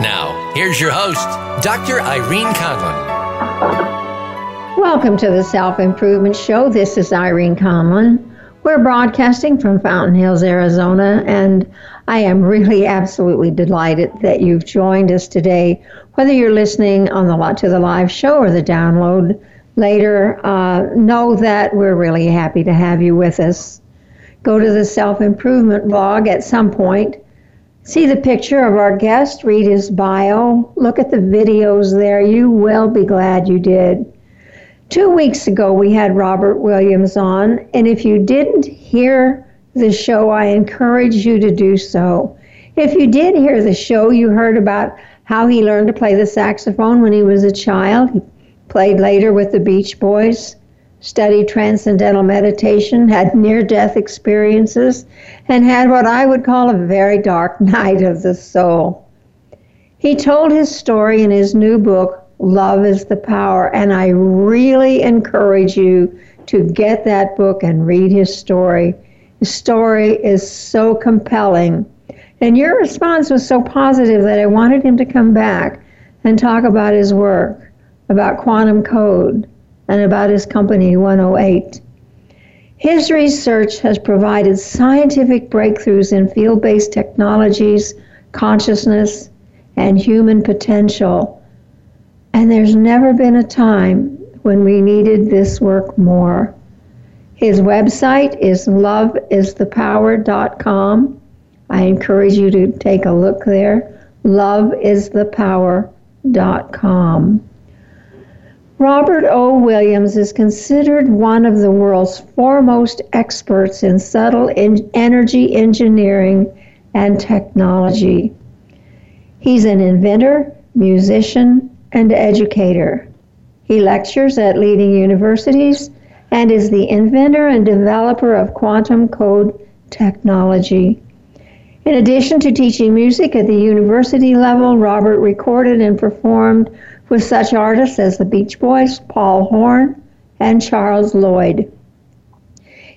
Now, here's your host, Dr. Irene Conlon. Welcome to the Self Improvement Show. This is Irene Conlon. We're broadcasting from Fountain Hills, Arizona, and I am really absolutely delighted that you've joined us today. Whether you're listening on the lot to the live show or the download later, uh, know that we're really happy to have you with us. Go to the self improvement blog at some point. See the picture of our guest, read his bio, look at the videos there. You will be glad you did. Two weeks ago, we had Robert Williams on, and if you didn't hear the show, I encourage you to do so. If you did hear the show, you heard about how he learned to play the saxophone when he was a child. He played later with the Beach Boys, studied transcendental meditation, had near death experiences, and had what I would call a very dark night of the soul. He told his story in his new book, Love is the Power. And I really encourage you to get that book and read his story. His story is so compelling. And your response was so positive that I wanted him to come back and talk about his work, about quantum code, and about his company One08. His research has provided scientific breakthroughs in field based technologies, consciousness, and human potential and there's never been a time when we needed this work more. His website is loveisthepower.com. I encourage you to take a look there. Loveisthepower.com. Robert O. Williams is considered one of the world's foremost experts in subtle in energy engineering and technology. He's an inventor, musician, and educator. He lectures at leading universities and is the inventor and developer of quantum code technology. In addition to teaching music at the university level, Robert recorded and performed with such artists as the Beach Boys, Paul Horn, and Charles Lloyd.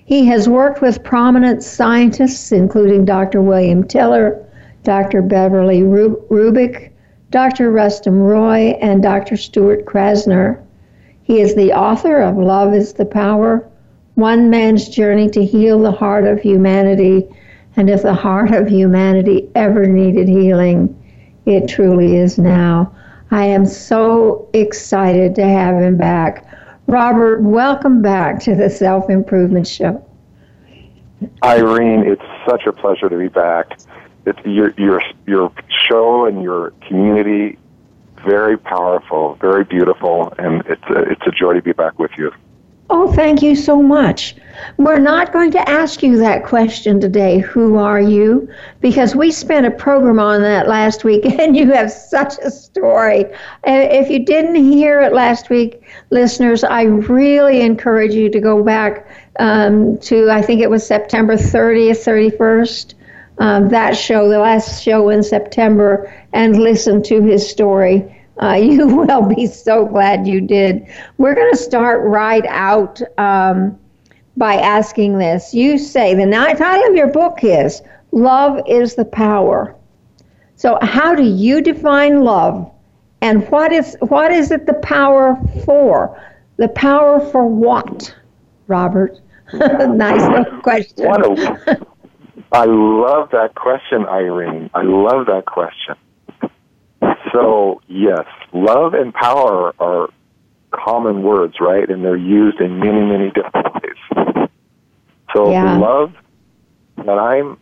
He has worked with prominent scientists, including Dr. William Tiller, Dr. Beverly Rubik, Dr. Rustum Roy, and Dr. Stuart Krasner. He is the author of Love is the Power One Man's Journey to Heal the Heart of Humanity. And if the heart of humanity ever needed healing, it truly is now. I am so excited to have him back. Robert, welcome back to the Self Improvement Show. Irene, it's such a pleasure to be back it's your your your show and your community very powerful, very beautiful, and it's a, it's a joy to be back with you. Oh, thank you so much. We're not going to ask you that question today, who are you? Because we spent a program on that last week and you have such a story. If you didn't hear it last week, listeners, I really encourage you to go back um, to, I think it was September 30th, 31st um, that show, the last show in September, and listen to his story. Uh, you will be so glad you did. We're going to start right out um, by asking this. You say the title of your book is Love is the Power. So, how do you define love? And what is, what is it the power for? The power for what, Robert? nice little question. I love that question, Irene. I love that question. So, yes, love and power are common words, right? And they're used in many, many different ways. So, yeah. love that I'm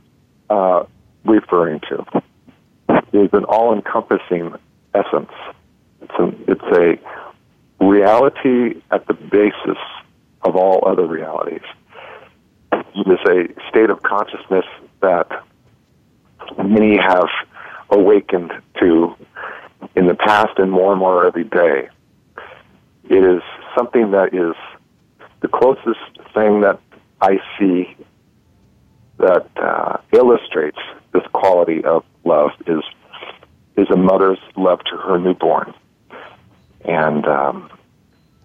uh, referring to is an all encompassing essence. It's a, it's a reality at the basis of all other realities It is a state of consciousness that many have awakened to in the past and more and more every day. It is something that is the closest thing that I see that uh, illustrates this quality of love is is a mother's love to her newborn, and um,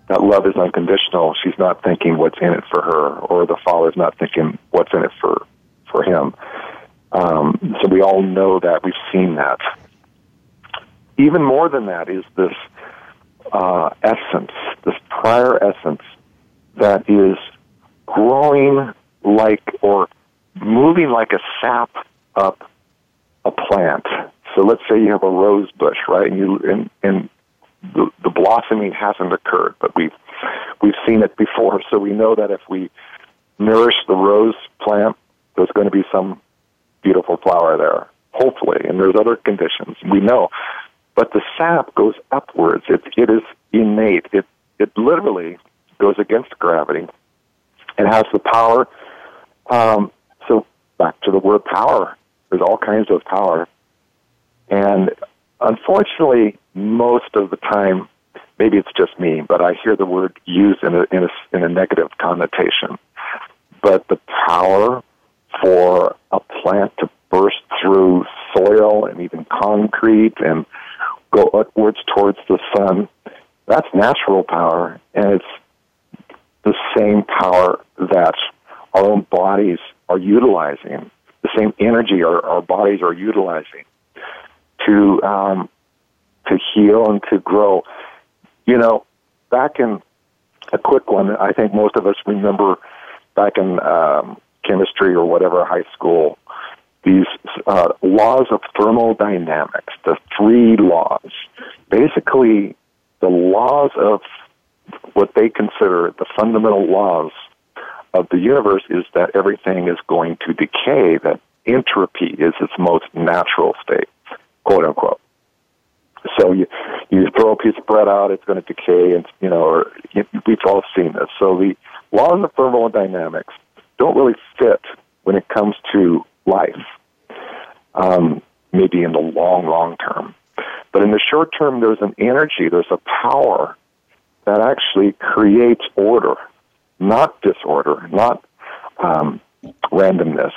that love is unconditional. She's not thinking what's in it for her, or the father's not thinking what's in it for for him. Um, so we all know that we've seen that. Even more than that is this uh, essence, this prior essence that is growing like or moving like a sap up a plant. So let's say you have a rose bush, right? And you and, and the, the blossoming hasn't occurred, but we've we've seen it before, so we know that if we nourish the rose plant, there's going to be some beautiful flower there, hopefully. And there's other conditions we know, but the sap goes upwards. It it is innate. It it literally goes against gravity. It has the power. Um, so back to the word power. There's all kinds of power, and unfortunately, most of the time, maybe it's just me, but I hear the word used in a, in a, in a negative connotation. But the power for a plant to burst through soil and even concrete and go upwards towards the sun, that's natural power, and it's the same power that our own bodies are utilizing, the same energy our, our bodies are utilizing to um, to heal and to grow. You know, back in a quick one, I think most of us remember back in um, chemistry or whatever high school these uh, laws of thermodynamics, the three laws. Basically, the laws of what they consider the fundamental laws of the universe is that everything is going to decay, that entropy is its most natural state quote unquote. So you you throw a piece of bread out, it's going to decay, and you know, or we've all seen this. So the laws of thermodynamics don't really fit when it comes to life. Um, maybe in the long, long term, but in the short term, there's an energy, there's a power that actually creates order, not disorder, not um, randomness.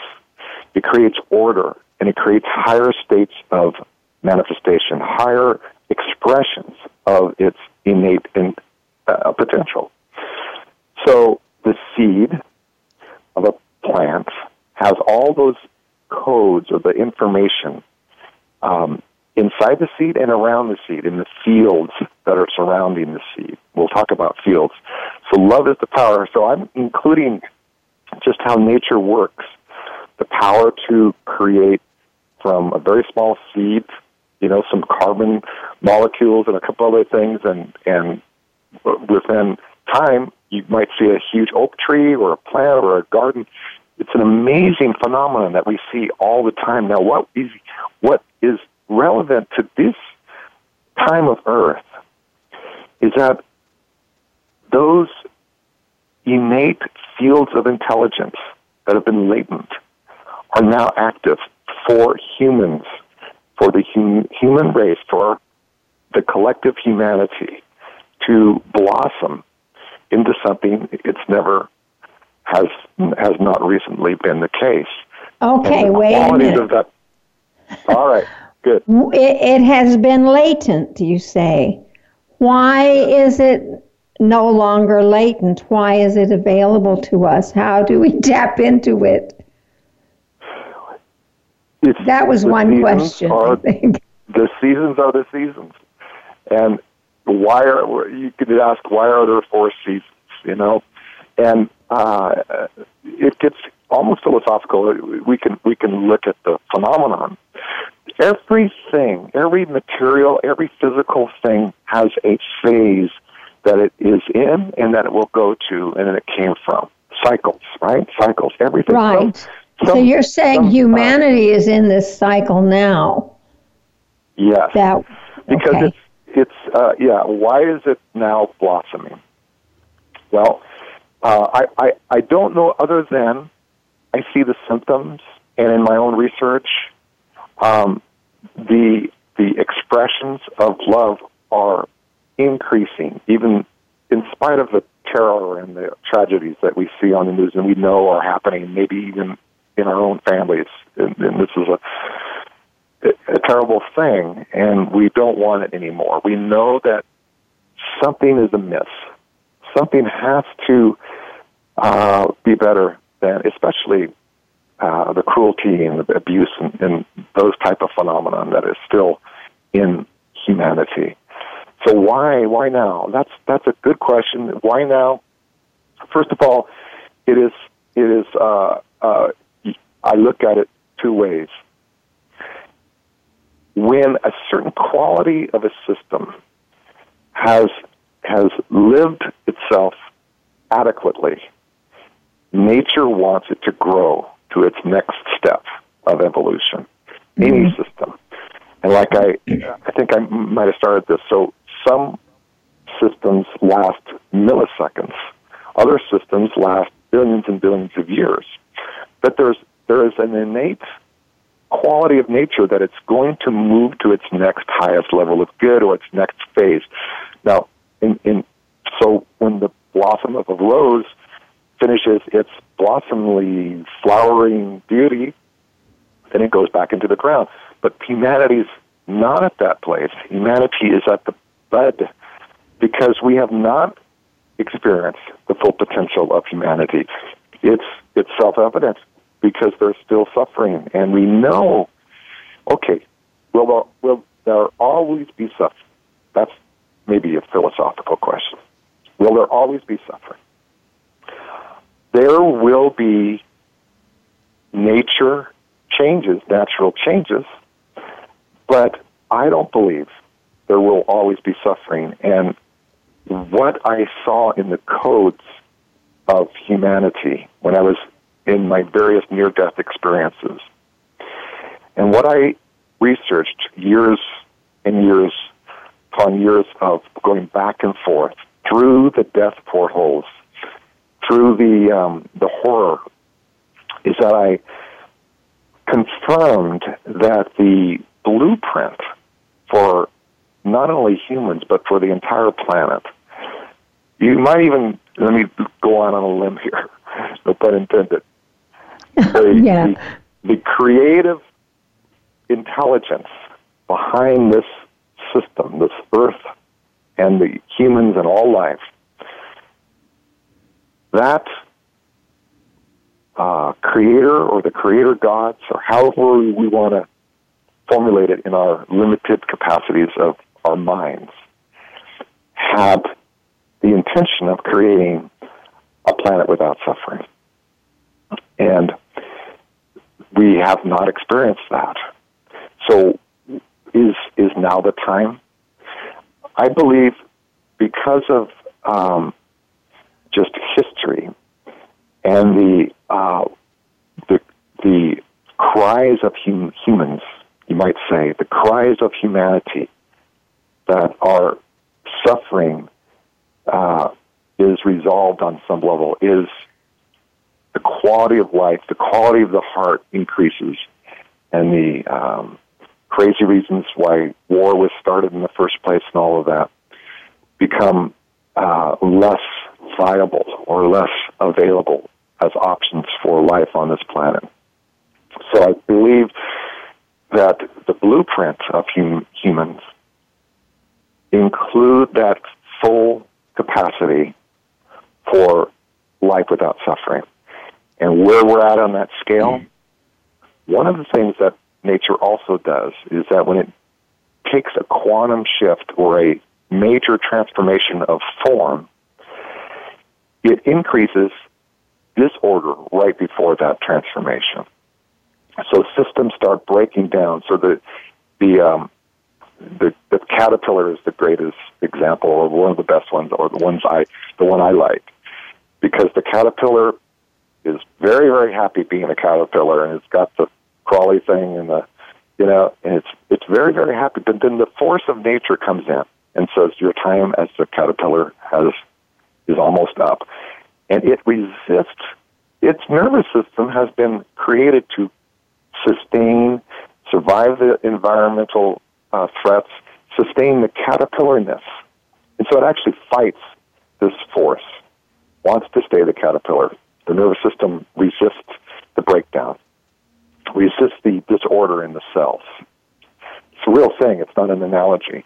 It creates order and it creates higher states of manifestation, higher expressions of its innate in, uh, potential. So the seed of a plant has all those codes or the information um, inside the seed and around the seed in the fields that are surrounding the seed. We'll talk about fields. So love is the power. So I'm including just how nature works, the power to create from a very small seed you know, some carbon molecules and a couple other things, and and within time, you might see a huge oak tree or a plant or a garden. It's an amazing phenomenon that we see all the time. Now, what is what is relevant to this time of Earth is that those innate fields of intelligence that have been latent are now active for humans for the hum- human race, for the collective humanity to blossom into something it's never has has not recently been the case. Okay, wait a minute. That, all right, good. It, it has been latent, you say. Why is it no longer latent? Why is it available to us? How do we tap into it? It's, that was one question. Are. The seasons are the seasons, and why are you could ask why are there four seasons? You know, and uh, it gets almost philosophical. We can we can look at the phenomenon. Everything, every material, every physical thing has a phase that it is in and that it will go to and then it came from. Cycles, right? Cycles. Everything. Right. Some, so you're saying some, humanity uh, is in this cycle now? Yes. That, okay. Because it's it's uh, yeah. Why is it now blossoming? Well, uh, I, I I don't know other than I see the symptoms, and in my own research, um, the the expressions of love are increasing, even in spite of the terror and the tragedies that we see on the news and we know are happening, maybe even in our own families. And, and this is a a terrible thing, and we don't want it anymore. We know that something is amiss. Something has to uh, be better than, especially uh, the cruelty and the abuse and, and those type of phenomenon that is still in humanity. So why why now? That's that's a good question. Why now? First of all, it is it is. Uh, uh, I look at it two ways. When a certain quality of a system has has lived itself adequately, nature wants it to grow to its next step of evolution. Mm-hmm. Any system. And like I, I think I might have started this. So some systems last milliseconds. Other systems last billions and billions of years. But there's there is an innate quality of nature that it's going to move to its next highest level of good or its next phase. Now, in, in so when the blossom of a rose finishes its blossomly flowering beauty, then it goes back into the ground. But humanity's not at that place. Humanity is at the bud because we have not experienced the full potential of humanity. It's it's self evident because there's still suffering, and we know. Okay, will will there always be suffering? That's maybe a philosophical question. Will there always be suffering? There will be nature changes, natural changes, but I don't believe there will always be suffering. And what I saw in the codes of humanity when I was in my various near death experiences, and what I researched years and years upon years of going back and forth through the death portholes, through the um, the horror, is that I confirmed that the blueprint for not only humans but for the entire planet. You might even let me go on on a limb here, no pun intended. The, yeah. the, the creative intelligence behind this system, this earth, and the humans and all life, that uh, creator or the creator gods, or however we want to formulate it in our limited capacities of our minds, had the intention of creating a planet without suffering. And we have not experienced that. So is is now the time? I believe because of um, just history. And the uh, the the cries of hum- humans, you might say, the cries of humanity that are suffering uh, is resolved on some level is the quality of life, the quality of the heart increases, and the um, crazy reasons why war was started in the first place and all of that become uh, less viable or less available as options for life on this planet. So I believe that the blueprint of hum- humans include that full capacity for life without suffering. And where we're at on that scale, one of the things that nature also does is that when it takes a quantum shift or a major transformation of form, it increases disorder right before that transformation. So systems start breaking down. So the the um, the, the caterpillar is the greatest example, or one of the best ones, or the ones I the one I like, because the caterpillar is very very happy being a caterpillar, and it's got the crawly thing and the you know, and it's it's very very happy. But then the force of nature comes in and says your time as a caterpillar has is almost up, and it resists. Its nervous system has been created to sustain, survive the environmental uh, threats sustain the caterpillarness. And so it actually fights this force, wants to stay the caterpillar. The nervous system resists the breakdown, resists the disorder in the cells. It's a real thing, it's not an analogy.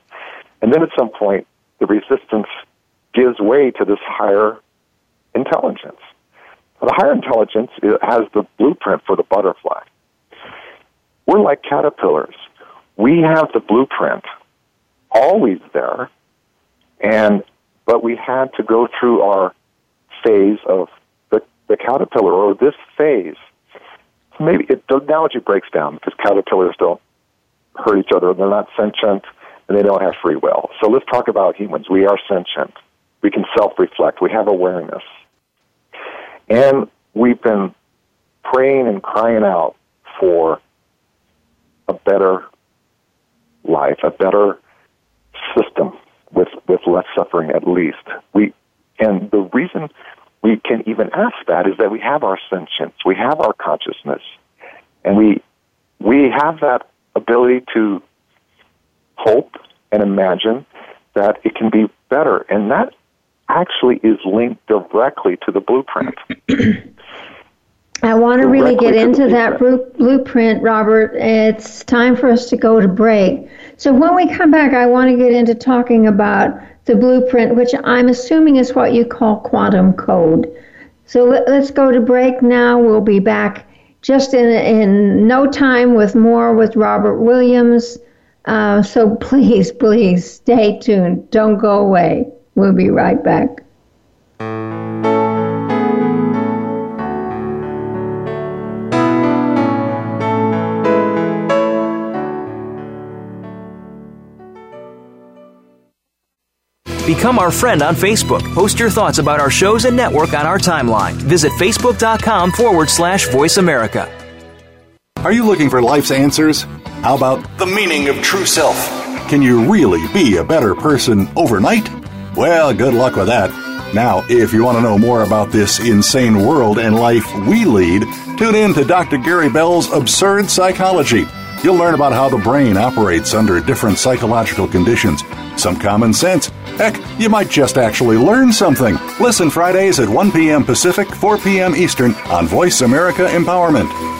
And then at some point, the resistance gives way to this higher intelligence. The higher intelligence has the blueprint for the butterfly. We're like caterpillars. We have the blueprint always there, and but we had to go through our phase of the, the caterpillar or this phase. Maybe it, the analogy breaks down because caterpillars don't hurt each other. They're not sentient and they don't have free will. So let's talk about humans. We are sentient. We can self reflect. We have awareness. And we've been praying and crying out for a better life, a better system with, with less suffering at least. We, and the reason we can even ask that is that we have our sentience, we have our consciousness, and we, we have that ability to hope and imagine that it can be better. And that actually is linked directly to the blueprint. I want to really get into that blueprint, Robert. It's time for us to go to break. So when we come back, I want to get into talking about the blueprint, which I'm assuming is what you call quantum code. So let, us go to break now. We'll be back just in, in no time with more with Robert Williams. Uh, so please, please stay tuned. Don't go away. We'll be right back. Become our friend on Facebook. Post your thoughts about our shows and network on our timeline. Visit facebook.com forward slash voice America. Are you looking for life's answers? How about the meaning of true self? Can you really be a better person overnight? Well, good luck with that. Now, if you want to know more about this insane world and life we lead, tune in to Dr. Gary Bell's Absurd Psychology. You'll learn about how the brain operates under different psychological conditions, some common sense. Heck, you might just actually learn something. Listen Fridays at 1 p.m. Pacific, 4 p.m. Eastern on Voice America Empowerment.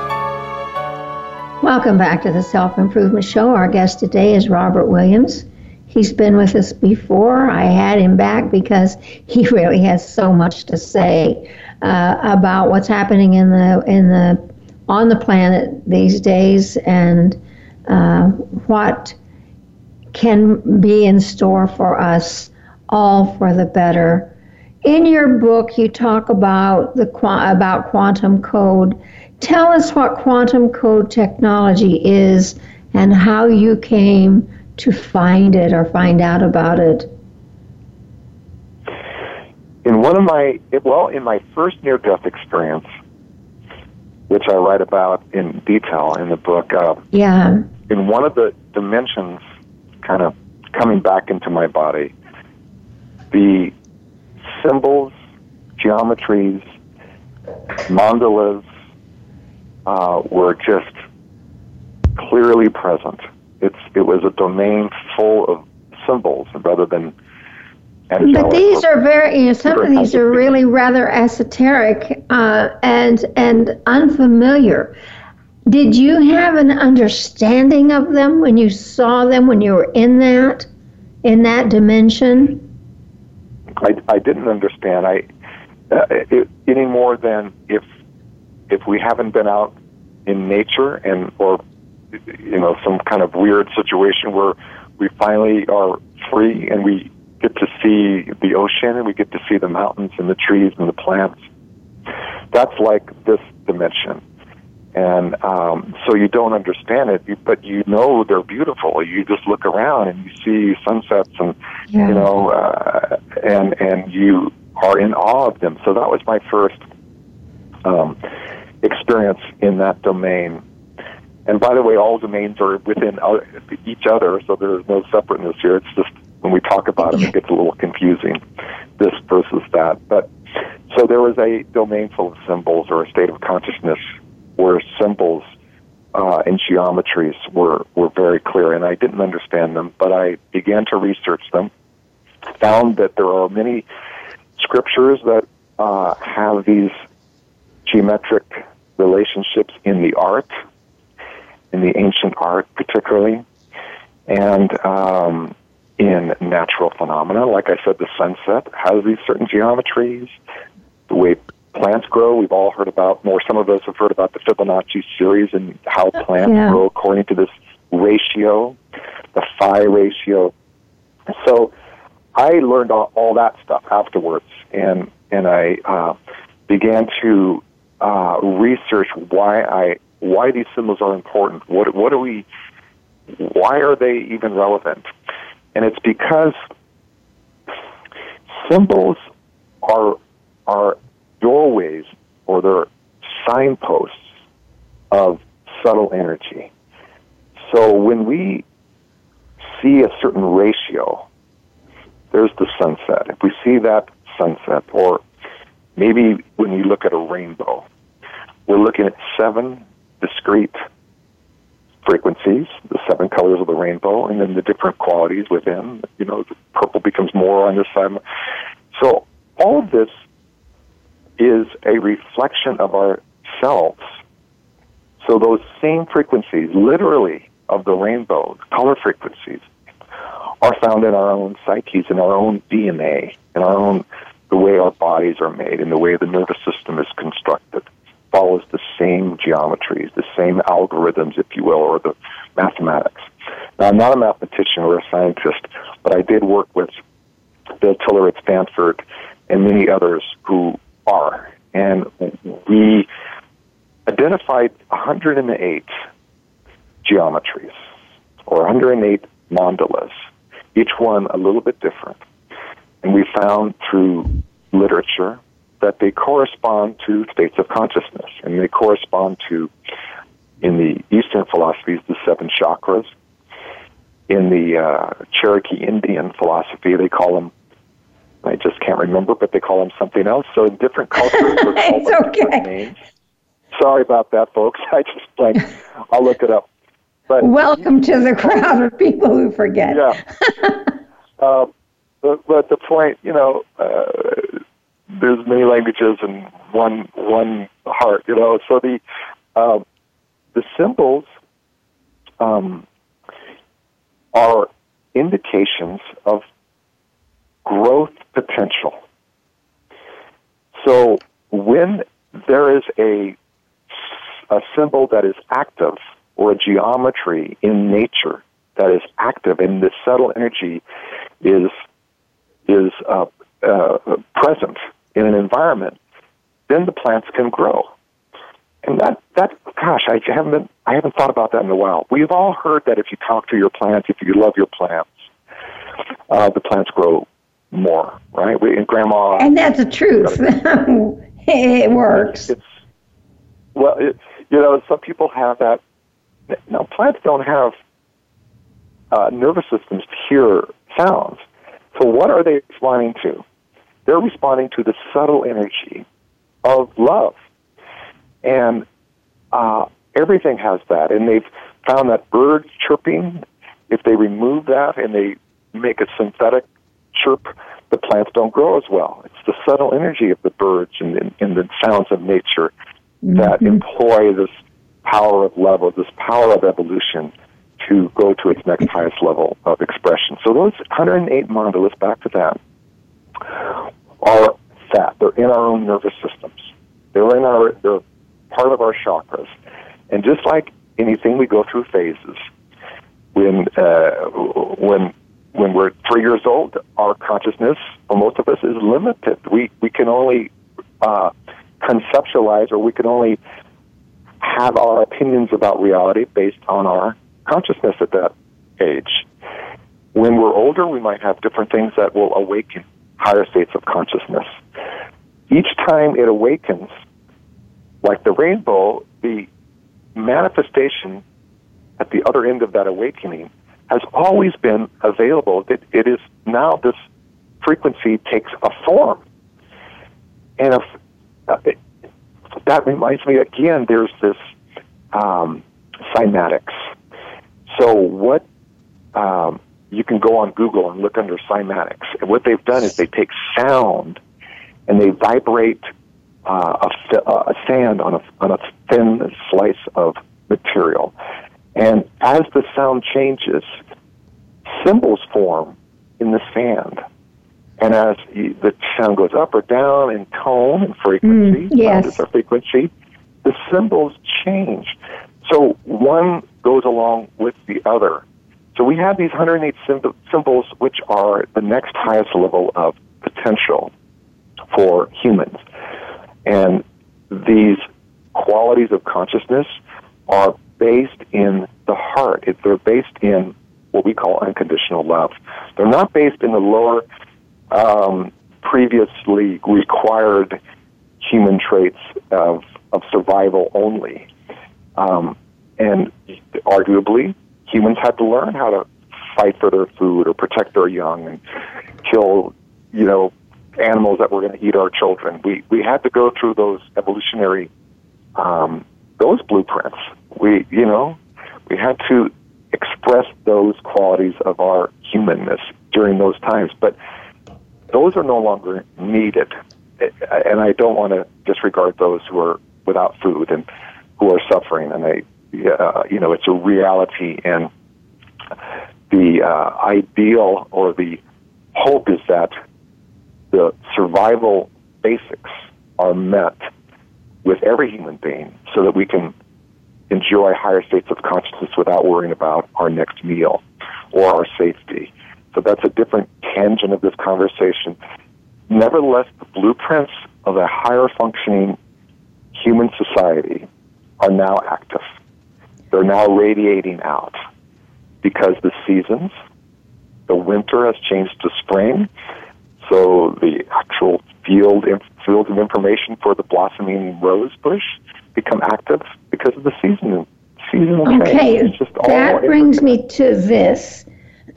Welcome back to the Self Improvement Show. Our guest today is Robert Williams. He's been with us before. I had him back because he really has so much to say uh, about what's happening in the in the on the planet these days and uh, what can be in store for us all for the better. In your book, you talk about the about quantum code Tell us what quantum code technology is and how you came to find it or find out about it. In one of my, well, in my first near death experience, which I write about in detail in the book, uh, yeah. in one of the dimensions kind of coming back into my body, the symbols, geometries, mandalas, uh, were just clearly present. It's it was a domain full of symbols rather than. But these are very, you know, some of these are really rather esoteric uh, and and unfamiliar. Did you have an understanding of them when you saw them when you were in that in that dimension? I, I didn't understand. I uh, it, any more than if if we haven't been out in nature and or you know some kind of weird situation where we finally are free and we get to see the ocean and we get to see the mountains and the trees and the plants. That's like this dimension. And um, so you don't understand it, but you know they're beautiful. You just look around and you see sunsets, and yeah. you know, uh, and and you are in awe of them. So that was my first um, experience in that domain. And by the way, all domains are within each other, so there's no separateness here. It's just when we talk about it, it gets a little confusing, this versus that. But so there was a domain full of symbols or a state of consciousness where symbols uh, and geometries were, were very clear, and I didn't understand them, but I began to research them, found that there are many scriptures that uh, have these geometric relationships in the art, in the ancient art particularly, and um, in natural phenomena. Like I said, the sunset has these certain geometries. The way plants grow, we've all heard about, more some of us have heard about the Fibonacci series and how plants yeah. grow according to this ratio, the phi ratio. So I learned all, all that stuff afterwards, and and I uh, began to uh, research why I why these symbols are important. What what do we? Why are they even relevant? And it's because symbols are are doorways or they're signposts of subtle energy. So when we see a certain ratio, there's the sunset. If we see that sunset, or maybe when you look at a rainbow, we're looking at seven discrete frequencies, the seven colors of the rainbow, and then the different qualities within. You know, purple becomes more on this side. So all of this is a reflection of ourselves. So those same frequencies, literally of the rainbow, color frequencies, are found in our own psyches, in our own DNA, in our own the way our bodies are made, and the way the nervous system is constructed follows the same geometries, the same algorithms, if you will, or the mathematics. Now, I'm not a mathematician or a scientist, but I did work with Bill Tiller at Stanford and many others who are. And we identified 108 geometries or 108 mandalas, each one a little bit different. And we found through literature that they correspond to states of consciousness, and they correspond to, in the Eastern philosophies, the seven chakras. In the uh, Cherokee Indian philosophy, they call them, I just can't remember, but they call them something else. So in different cultures, it's okay. different names. Sorry about that, folks. I just like, I'll look it up. But Welcome to the crowd of people who forget. Yeah. uh, but, but the point, you know, uh, there's many languages and one one heart, you know. So the uh, the symbols um, are indications of growth potential. So when there is a a symbol that is active or a geometry in nature that is active and the subtle energy is is uh, uh, present in an environment, then the plants can grow. And that, that, gosh, I haven't been, I haven't thought about that in a while. We've all heard that if you talk to your plants, if you love your plants, uh, the plants grow more, right? We, and grandma. And that's the truth. it works. It's, well, it, you know, some people have that. Now, plants don't have uh, nervous systems to hear sounds. So, what are they responding to? They're responding to the subtle energy of love. And uh, everything has that. And they've found that birds chirping, if they remove that and they make a synthetic chirp, the plants don't grow as well. It's the subtle energy of the birds and, and, and the sounds of nature that mm-hmm. employ this power of love or this power of evolution to go to its next highest level of expression. So those 108 mandalas, back to that, are that. They're in our own nervous systems. They're in our, they're part of our chakras. And just like anything, we go through phases. When, uh, when, when we're three years old, our consciousness, for most of us, is limited. We, we can only uh, conceptualize or we can only have our opinions about reality based on our consciousness at that age. When we're older, we might have different things that will awaken higher states of consciousness. Each time it awakens, like the rainbow, the manifestation at the other end of that awakening has always been available. It, it is now this frequency takes a form. And if, uh, it, that reminds me again, there's this um, cymatics. So what um, you can go on Google and look under cymatics, and what they've done is they take sound and they vibrate uh, a, a sand on a on a thin slice of material, and as the sound changes, symbols form in the sand. And as the sound goes up or down in tone and frequency, mm, yes. sound is a frequency, the symbols change. So one goes along with the other. So we have these 108 symbols, which are the next highest level of potential for humans. And these qualities of consciousness are based in the heart. They're based in what we call unconditional love. They're not based in the lower, um, previously required human traits of, of survival only. Um, and arguably, humans had to learn how to fight for their food or protect their young and kill, you know, animals that were going to eat our children. We we had to go through those evolutionary um, those blueprints. We you know we had to express those qualities of our humanness during those times, but those are no longer needed. And I don't want to disregard those who are without food and who are suffering. And I uh, you know, it's a reality, and the uh, ideal or the hope is that the survival basics are met with every human being so that we can enjoy higher states of consciousness without worrying about our next meal or our safety. So that's a different tangent of this conversation. Nevertheless, the blueprints of a higher functioning human society are now active. They're now radiating out. Because the seasons, the winter has changed to spring, so the actual field fields of information for the blossoming rose bush become active because of the season seasonal okay, that brings me to this.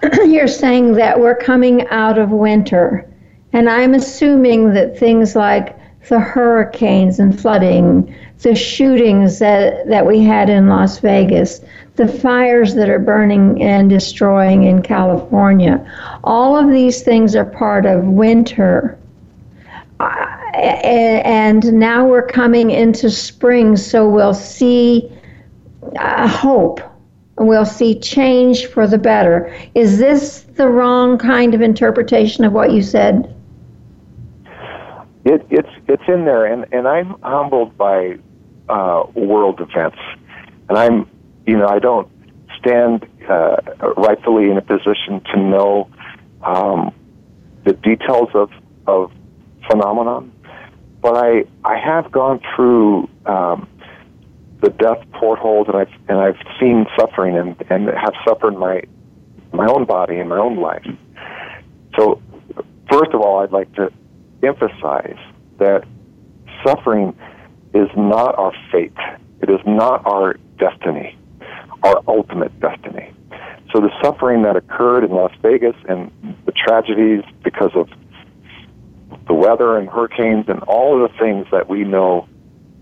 You're saying that we're coming out of winter, and I'm assuming that things like the hurricanes and flooding, the shootings that, that we had in Las Vegas, the fires that are burning and destroying in California. All of these things are part of winter. Uh, and now we're coming into spring, so we'll see uh, hope. We'll see change for the better. Is this the wrong kind of interpretation of what you said? It, it's it's in there, and, and I'm humbled by uh, world events, and I'm you know I don't stand uh, rightfully in a position to know um, the details of of phenomenon, but I I have gone through um, the death portholes, and I've and I've seen suffering, and and have suffered my my own body and my own life. So, first of all, I'd like to emphasize that suffering is not our fate. It is not our destiny, our ultimate destiny. So the suffering that occurred in Las Vegas and the tragedies because of the weather and hurricanes and all of the things that we know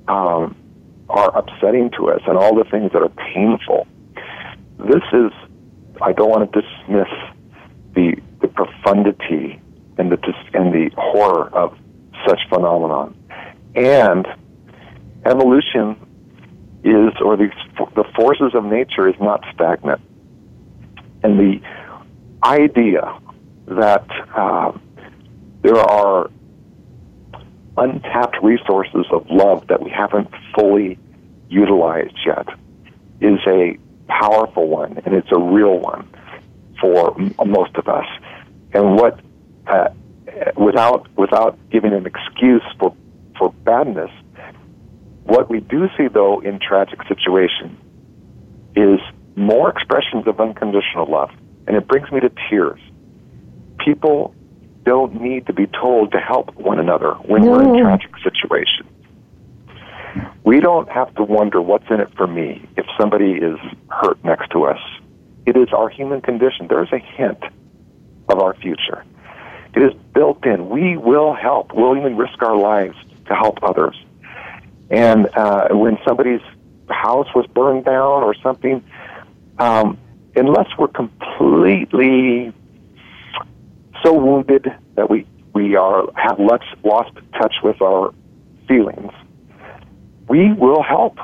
um, are upsetting to us and all the things that are painful. This is, I don't want to dismiss the, the profundity and the, and the horror of such phenomenon. And evolution is, or the, the forces of nature is not stagnant. And the idea that uh, there are untapped resources of love that we haven't fully utilized yet is a powerful one, and it's a real one for most of us. And what, uh, without without giving an excuse for for badness, what we do see though in tragic situations is more expressions of unconditional love, and it brings me to tears. People don't need to be told to help one another when no. we're in tragic situations. We don't have to wonder what's in it for me if somebody is hurt next to us. It is our human condition. There is a hint of our future. It is built in. We will help. We'll even risk our lives to help others. And uh, when somebody's house was burned down or something, um, unless we're completely so wounded that we we are have lost, lost touch with our feelings, we will help.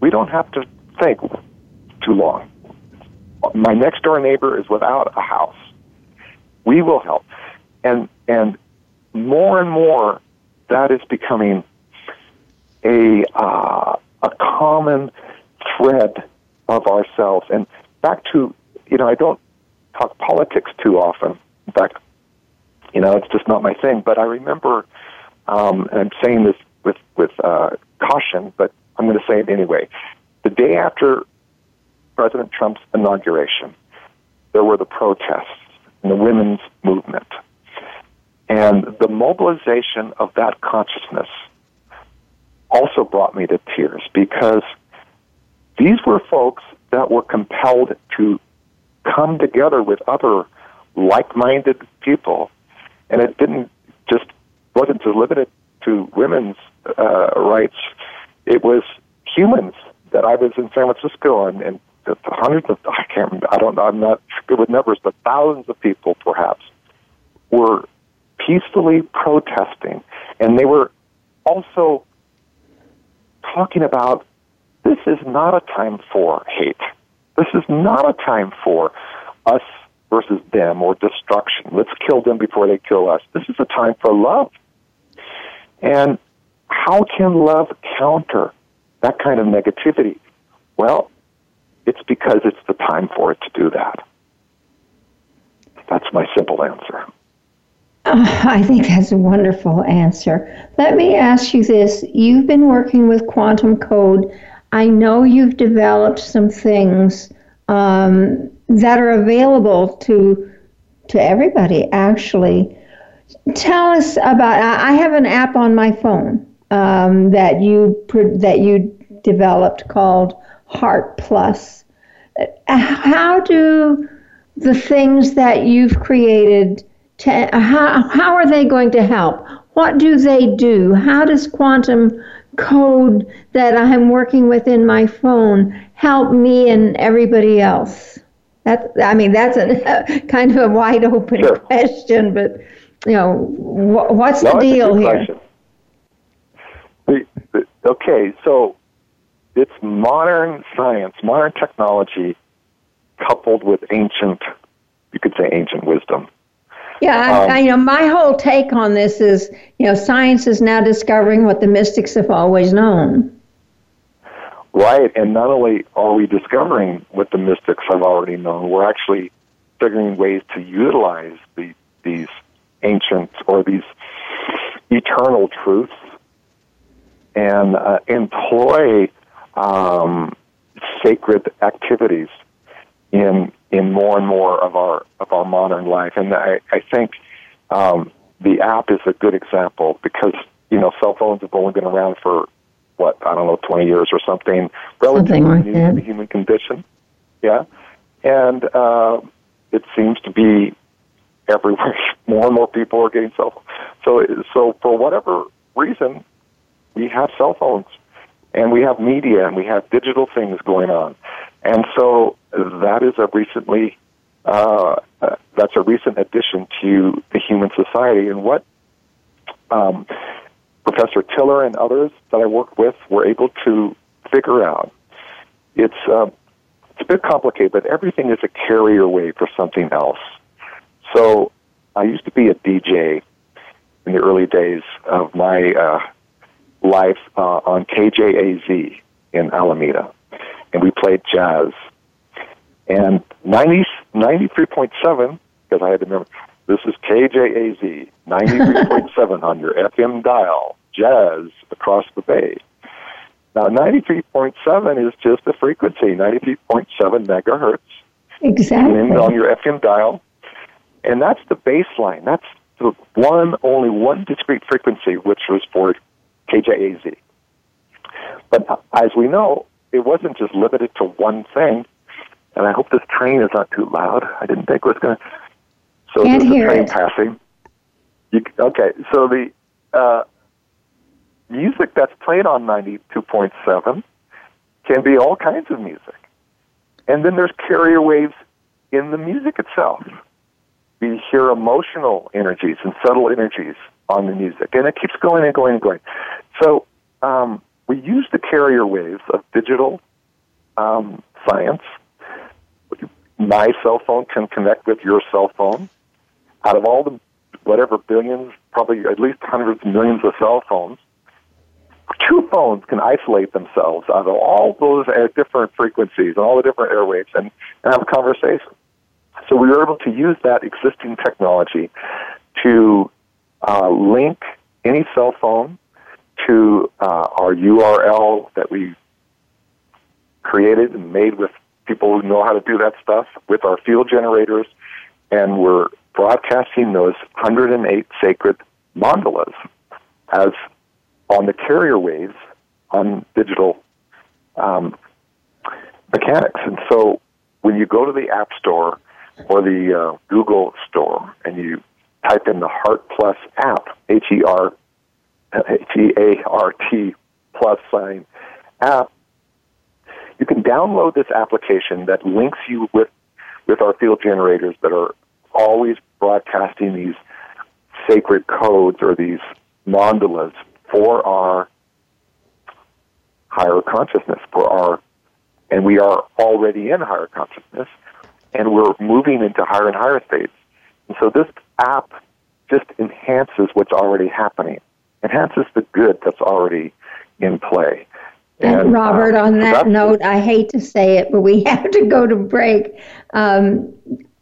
We don't have to think too long. My next door neighbor is without a house. We will help, and and more and more that is becoming a uh, a common thread of ourselves. And back to you know, I don't talk politics too often. In fact, you know, it's just not my thing. But I remember, um, and I'm saying this with with uh, caution, but I'm going to say it anyway. The day after President Trump's inauguration, there were the protests and the women's movement, and the mobilization of that consciousness also brought me to tears because these were folks that were compelled to come together with other like-minded people, and it didn't just wasn't limited to women's uh, rights. It was humans that I was in San Francisco and, and the hundreds of I can't I don't know I'm not good with numbers, but thousands of people perhaps were peacefully protesting, and they were also talking about this is not a time for hate. This is not a time for us versus them or destruction. Let's kill them before they kill us. This is a time for love. And how can love counter that kind of negativity? Well, it's because it's the time for it to do that. That's my simple answer. Uh, I think that's a wonderful answer. Let me ask you this. You've been working with quantum code. I know you've developed some things um, that are available to to everybody, actually. Tell us about. I have an app on my phone um, that you that you developed called Heart Plus. How do the things that you've created to, uh, how, how are they going to help? What do they do? How does quantum code that I'm working with in my phone help me and everybody else? That I mean, that's a kind of a wide open sure. question, but you know, wh- what's no, the deal here? The, the, okay, so it's modern science, modern technology, coupled with ancient, you could say, ancient wisdom. Yeah, I, um, I, you know, my whole take on this is, you know, science is now discovering what the mystics have always known. Right, and not only are we discovering what the mystics have already known, we're actually figuring ways to utilize the, these ancient or these eternal truths and uh, employ um, sacred activities in in more and more of our of our And I, I think um, the app is a good example because you know cell phones have only been around for what I don't know twenty years or something, relatively something like new that. to the human condition. Yeah, and uh, it seems to be everywhere. more and more people are getting cell. Phones. So so for whatever reason, we have cell phones and we have media and we have digital things going on. And so that is a recently uh, that's a recent addition to the human society. And what um, Professor Tiller and others that I worked with were able to figure out. It's uh, it's a bit complicated, but everything is a carrier wave for something else. So I used to be a DJ in the early days of my uh, life uh, on KJAZ in Alameda, and we played jazz. And 90, 93.7, because I had to remember, this is KJAZ, 93.7 on your FM dial, jazz across the bay. Now, 93.7 is just a frequency, 93.7 megahertz. Exactly. And on your FM dial. And that's the baseline. That's the one, only one discrete frequency, which was for KJAZ. But as we know, it wasn't just limited to one thing. And I hope this train is not too loud. I didn't think it was going to. So Can't there's hear a train it. passing. You, okay, so the uh, music that's played on 92.7 can be all kinds of music. And then there's carrier waves in the music itself. We hear emotional energies and subtle energies on the music, and it keeps going and going and going. So um, we use the carrier waves of digital um, science. My cell phone can connect with your cell phone. Out of all the whatever billions, probably at least hundreds of millions of cell phones, two phones can isolate themselves out of all those different frequencies and all the different airwaves and, and have a conversation. So we were able to use that existing technology to uh, link any cell phone to uh, our URL that we created and made with people who know how to do that stuff with our field generators, and we're broadcasting those 108 sacred mandalas as on the carrier waves on digital um, mechanics. And so when you go to the App Store or the uh, Google Store and you type in the Heart Plus app, H E R H E A R T plus sign app, you can download this application that links you with with our field generators that are always broadcasting these sacred codes or these mandalas for our higher consciousness, for our, and we are already in higher consciousness, and we're moving into higher and higher states. And so this app just enhances what's already happening, enhances the good that's already in play. And, Robert, uh, on that note, I hate to say it, but we have to go to break. Um,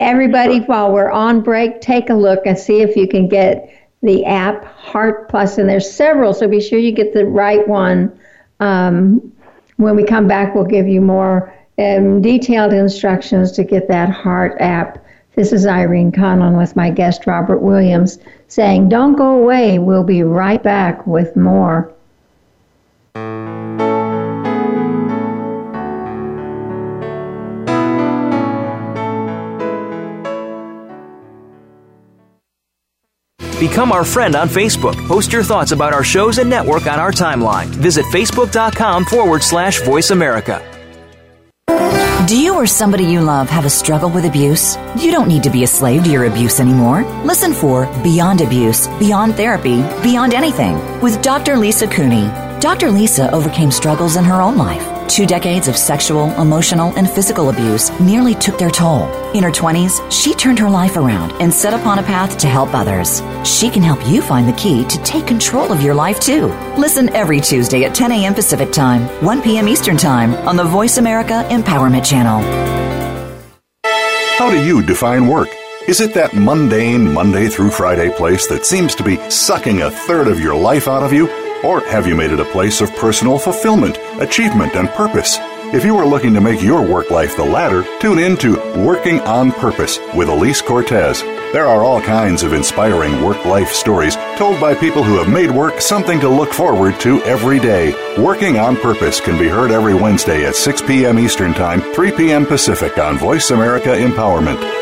everybody, while we're on break, take a look and see if you can get the app Heart Plus, and there's several, so be sure you get the right one. Um, when we come back, we'll give you more um, detailed instructions to get that Heart app. This is Irene Conlon with my guest Robert Williams saying, Don't go away. We'll be right back with more. Become our friend on Facebook. Post your thoughts about our shows and network on our timeline. Visit facebook.com forward slash voice America. Do you or somebody you love have a struggle with abuse? You don't need to be a slave to your abuse anymore. Listen for Beyond Abuse, Beyond Therapy, Beyond Anything with Dr. Lisa Cooney. Dr. Lisa overcame struggles in her own life. Two decades of sexual, emotional, and physical abuse nearly took their toll. In her 20s, she turned her life around and set upon a path to help others. She can help you find the key to take control of your life too. Listen every Tuesday at 10 a.m. Pacific Time, 1 p.m. Eastern Time on the Voice America Empowerment Channel. How do you define work? Is it that mundane Monday through Friday place that seems to be sucking a third of your life out of you? Or have you made it a place of personal fulfillment, achievement, and purpose? If you are looking to make your work life the latter, tune in to Working on Purpose with Elise Cortes. There are all kinds of inspiring work life stories told by people who have made work something to look forward to every day. Working on Purpose can be heard every Wednesday at 6 p.m. Eastern Time, 3 p.m. Pacific on Voice America Empowerment.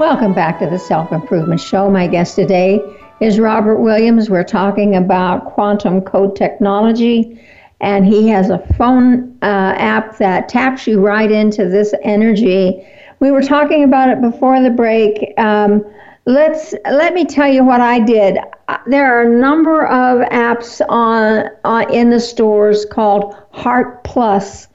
Welcome back to the Self Improvement Show. My guest today is Robert Williams. We're talking about quantum code technology, and he has a phone uh, app that taps you right into this energy. We were talking about it before the break. Um, let's let me tell you what I did. Uh, there are a number of apps on, on uh, in the stores called Heart Plus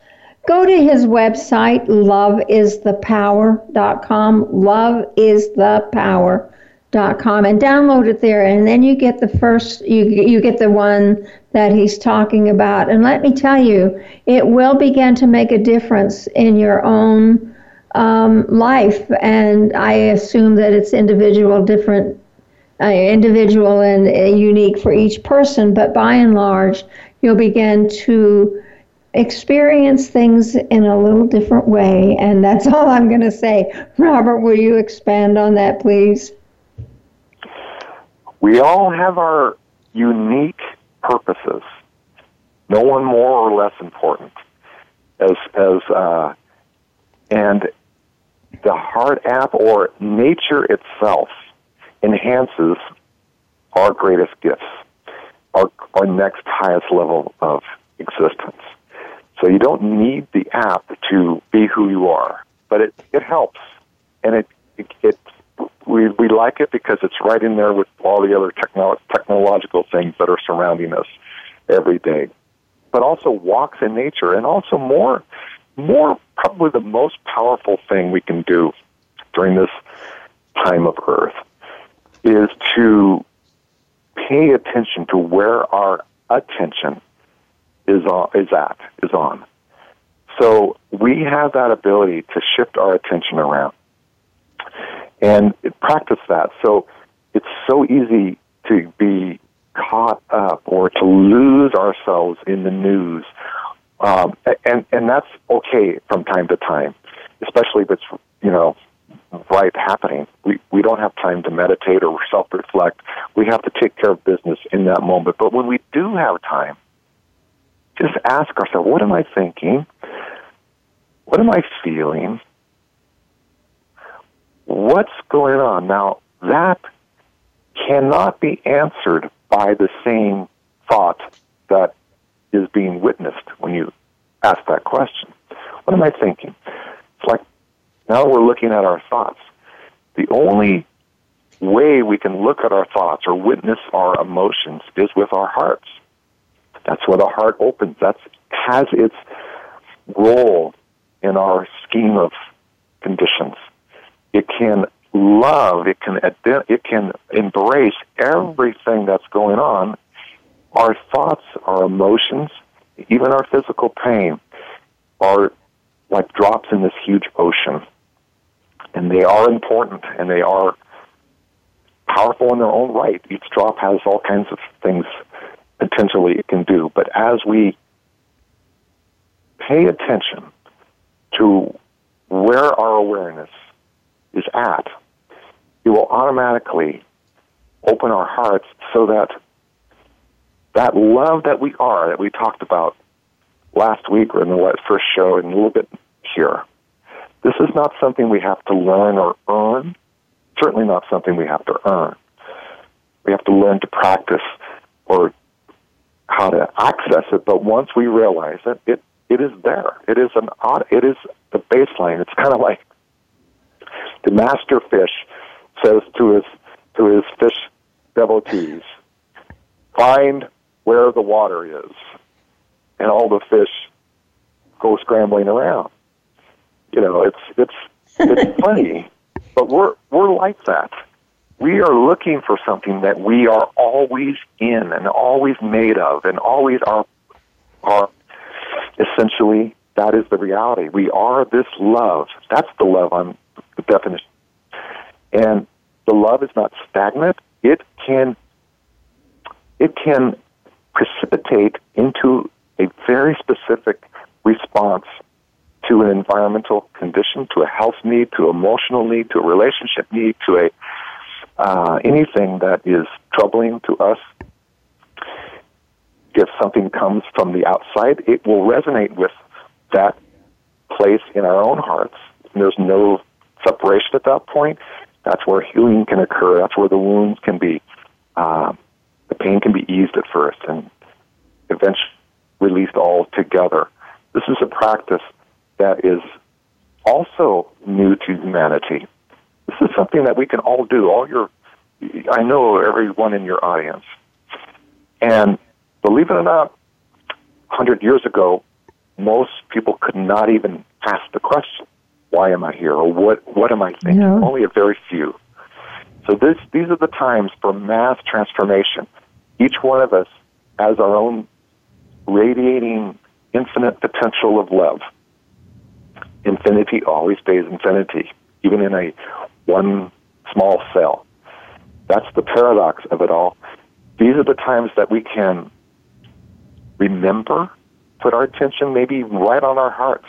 Go to his website, loveisthepower.com, loveisthepower.com, and download it there. And then you get the first, you, you get the one that he's talking about. And let me tell you, it will begin to make a difference in your own um, life. And I assume that it's individual, different, uh, individual and uh, unique for each person. But by and large, you'll begin to experience things in a little different way. And that's all I'm going to say. Robert, will you expand on that, please? We all have our unique purposes, no one more or less important. As, as, uh, and the heart app or nature itself enhances our greatest gifts, our, our next highest level of existence. So you don't need the app to be who you are, but it, it helps. And it, it, it we, we like it because it's right in there with all the other technolo- technological things that are surrounding us every day. But also walks in nature and also more, more probably the most powerful thing we can do during this time of Earth is to pay attention to where our attention is on, is at is on. So we have that ability to shift our attention around and practice that. So it's so easy to be caught up or to lose ourselves in the news, um, and and that's okay from time to time, especially if it's you know right happening. We we don't have time to meditate or self reflect. We have to take care of business in that moment. But when we do have time, just ask ourselves, what am I thinking? What am I feeling? What's going on? Now, that cannot be answered by the same thought that is being witnessed when you ask that question. What am I thinking? It's like now we're looking at our thoughts. The only way we can look at our thoughts or witness our emotions is with our hearts. That's where the heart opens. That has its role in our scheme of conditions. It can love. It can it can embrace everything that's going on. Our thoughts, our emotions, even our physical pain, are like drops in this huge ocean, and they are important and they are powerful in their own right. Each drop has all kinds of things potentially it can do. But as we pay attention to where our awareness is at, it will automatically open our hearts so that that love that we are, that we talked about last week or in the first show and a little bit here, this is not something we have to learn or earn. Certainly not something we have to earn. We have to learn to practice or how to access it, but once we realize it, it it is there. It is an odd. it is the baseline. It's kind of like the master fish says to his to his fish devotees, find where the water is, and all the fish go scrambling around. You know, it's it's it's funny, but we're we're like that we are looking for something that we are always in and always made of and always are are essentially that is the reality. We are this love. That's the love I'm the definition. And the love is not stagnant. It can it can precipitate into a very specific response to an environmental condition, to a health need, to emotional need, to a relationship need, to a uh, anything that is troubling to us, if something comes from the outside, it will resonate with that place in our own hearts. There's no separation at that point. That's where healing can occur. That's where the wounds can be, uh, the pain can be eased at first and eventually released all together. This is a practice that is also new to humanity. This is something that we can all do. All your, I know everyone in your audience. And believe it or not, 100 years ago, most people could not even ask the question, why am I here? Or what, what am I thinking? No. Only a very few. So this, these are the times for mass transformation. Each one of us has our own radiating infinite potential of love. Infinity always stays infinity, even in a one small cell. That's the paradox of it all. These are the times that we can remember, put our attention maybe right on our hearts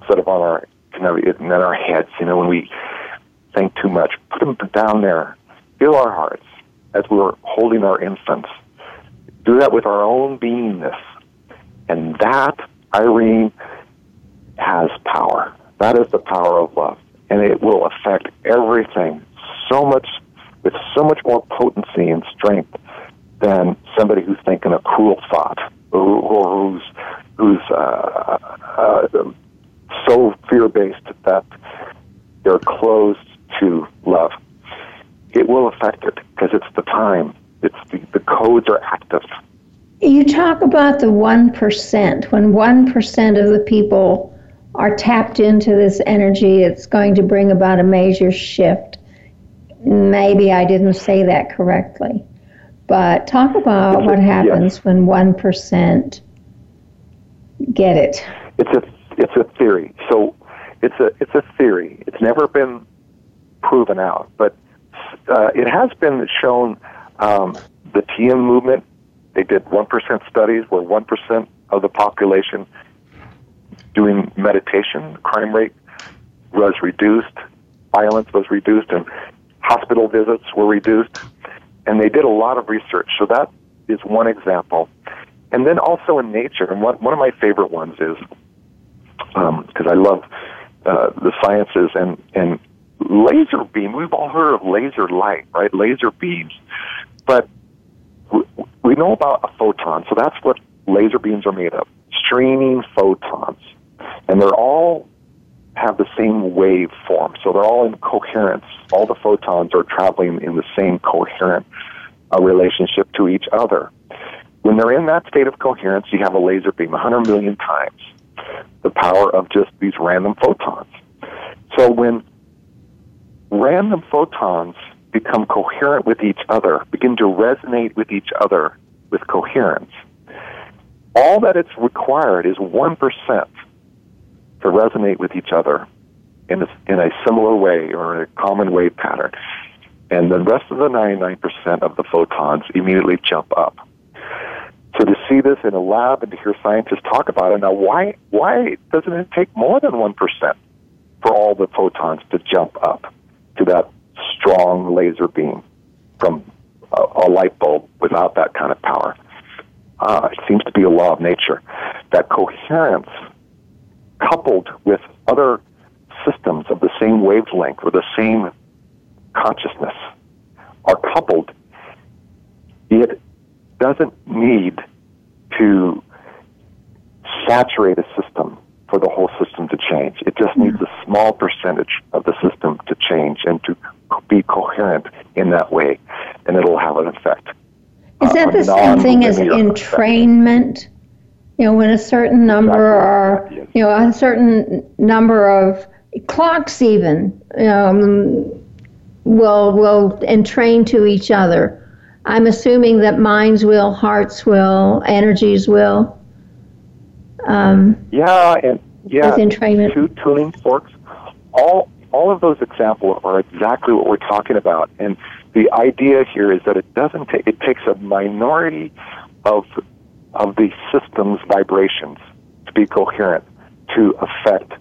instead of on our you know, in our heads. You know, when we think too much, put them down there. Feel our hearts as we're holding our infants. Do that with our own beingness, and that Irene has power. That is the power of love, and it will affect everything so much with so much more potency and strength than somebody who's thinking a cruel thought or, or who's who's uh, uh, so fear based that they're closed to love. It will affect it because it's the time. It's the, the codes are active. You talk about the 1%. When 1% of the people are tapped into this energy, it's going to bring about a major shift. Maybe I didn't say that correctly. But talk about what happens yes. when 1% get it. It's a it's a theory. So it's a it's a theory. It's never been proven out, but uh, it has been shown. Um, the TM movement, they did one percent studies where one percent of the population doing meditation, crime rate was reduced, violence was reduced, and hospital visits were reduced. And they did a lot of research. So that is one example. And then also in nature, and one, one of my favorite ones is because um, I love uh, the sciences and and laser beam. We've all heard of laser light, right? Laser beams, but we, we know about a photon. So that's what laser beams are made of: streaming photons, and they're all have the same waveform. So they're all in coherence. All the photons are traveling in the same coherent uh, relationship to each other. When they're in that state of coherence, you have a laser beam 100 million times the power of just these random photons. So when random photons become coherent with each other, begin to resonate with each other with coherence, all that it's required is 1% to resonate with each other in a, in a similar way or a common wave pattern. And the rest of the 99% of the photons immediately jump up. So to see this in a lab and to hear scientists talk about it now, why why doesn't it take more than one percent for all the photons to jump up to that strong laser beam from a, a light bulb without that kind of power? Uh, it seems to be a law of nature that coherence coupled with other systems of the same wavelength or the same consciousness are coupled. It doesn't need to saturate a system for the whole system to change. It just needs a small percentage of the system to change and to be coherent in that way, and it'll have an effect. Is that uh, the same thing as entrainment? You know, when a certain number exactly. or you know a certain number of clocks even um, will will entrain to each other I'm assuming that minds will, hearts will, energies will. Um, yeah, and yeah, two tuning forks. All all of those examples are exactly what we're talking about. And the idea here is that it doesn't take it takes a minority of of the system's vibrations to be coherent to affect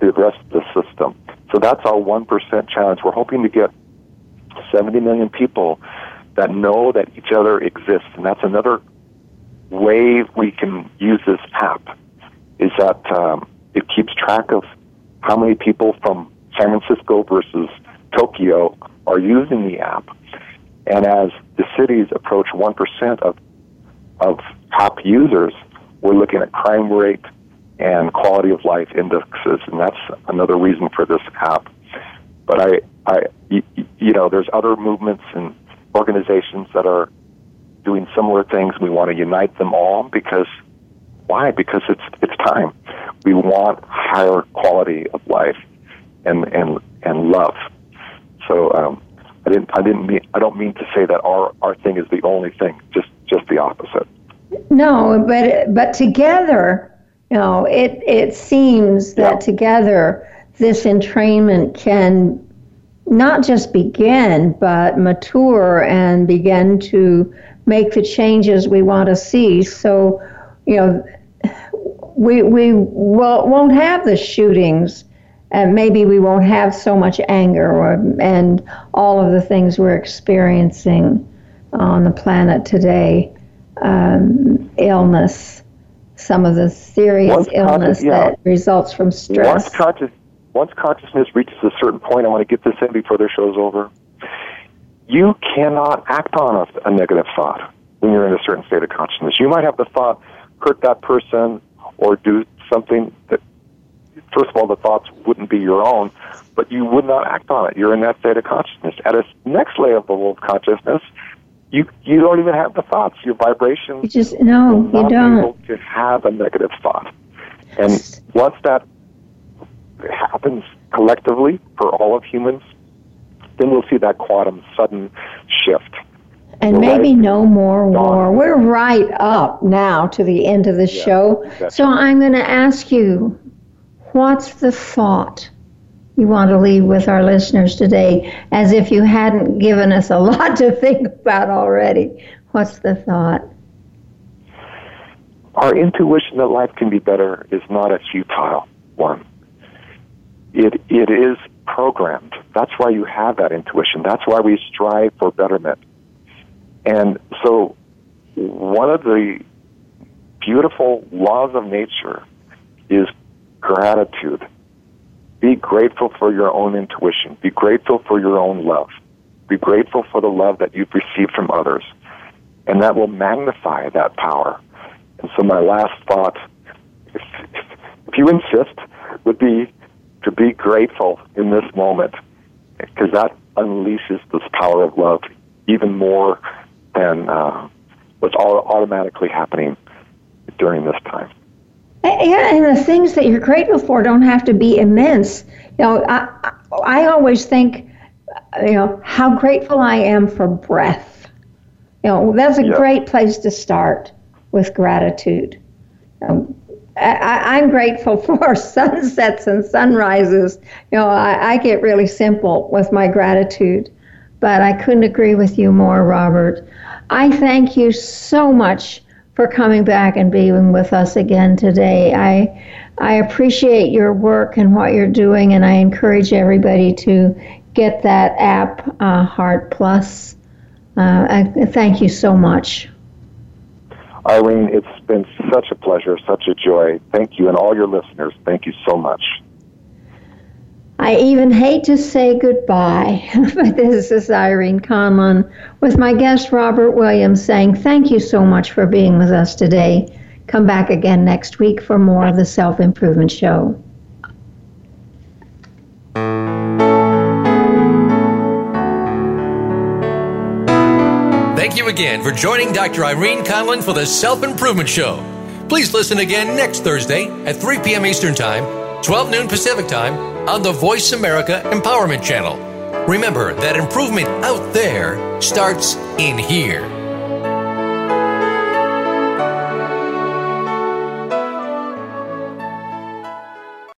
the rest of the system. So that's our one percent challenge. We're hoping to get 70 million people that know that each other exists. And that's another way we can use this app is that um, it keeps track of how many people from San Francisco versus Tokyo are using the app. And as the cities approach 1% of, of top users, we're looking at crime rate and quality of life indexes, and that's another reason for this app. But I, I, you know, there's other movements and organizations that are doing similar things. We want to unite them all because why? Because it's it's time. We want higher quality of life and and and love. So um, I didn't I didn't mean I don't mean to say that our our thing is the only thing. Just just the opposite. No, but but together, you know, it it seems that yeah. together this entrainment can not just begin, but mature and begin to make the changes we want to see. So, you know, we we won't have the shootings, and maybe we won't have so much anger or, and all of the things we're experiencing on the planet today. Um, illness, some of the serious once illness yeah. that results from stress. Once, conscious, once consciousness reaches a certain point, I want to get this in before the show's over. You cannot act on a, a negative thought when you're in a certain state of consciousness. You might have the thought, hurt that person, or do something that, first of all, the thoughts wouldn't be your own, but you would not act on it. You're in that state of consciousness. At a next level of consciousness, you you don't even have the thoughts. Your vibration. You just no, you don't. Able to have a negative thought, and once that happens collectively for all of humans, then we'll see that quantum sudden shift. And We're maybe right no more war. We're right up now to the end of the yeah, show. So I'm going to ask you, what's the thought you want to leave with our listeners today, as if you hadn't given us a lot to think about already? What's the thought? Our intuition that life can be better is not a futile one. It, it is programmed. That's why you have that intuition. That's why we strive for betterment. And so, one of the beautiful laws of nature is gratitude. Be grateful for your own intuition. Be grateful for your own love. Be grateful for the love that you've received from others. And that will magnify that power. And so, my last thought, if, if you insist, would be to be grateful in this moment because that unleashes this power of love even more than uh, what's all automatically happening during this time. Yeah, and the things that you're grateful for don't have to be immense. You know, I, I always think, you know, how grateful I am for breath. You know, that's a yeah. great place to start with gratitude. Um, I, am grateful for sunsets and sunrises. You know, I, I get really simple with my gratitude, but I couldn't agree with you more, Robert. I thank you so much for coming back and being with us again today. I I appreciate your work and what you're doing, and I encourage everybody to get that app, uh, Heart Plus. Uh, I, thank you so much. Irene, it's been such a pleasure, such a joy. Thank you, and all your listeners, thank you so much. I even hate to say goodbye, but this is Irene Conlon with my guest Robert Williams saying thank you so much for being with us today. Come back again next week for more of the Self Improvement Show. Thank you again for joining Dr. Irene Conlon for the Self Improvement Show. Please listen again next Thursday at 3 p.m. Eastern Time, 12 noon Pacific Time on the Voice America Empowerment Channel. Remember that improvement out there starts in here.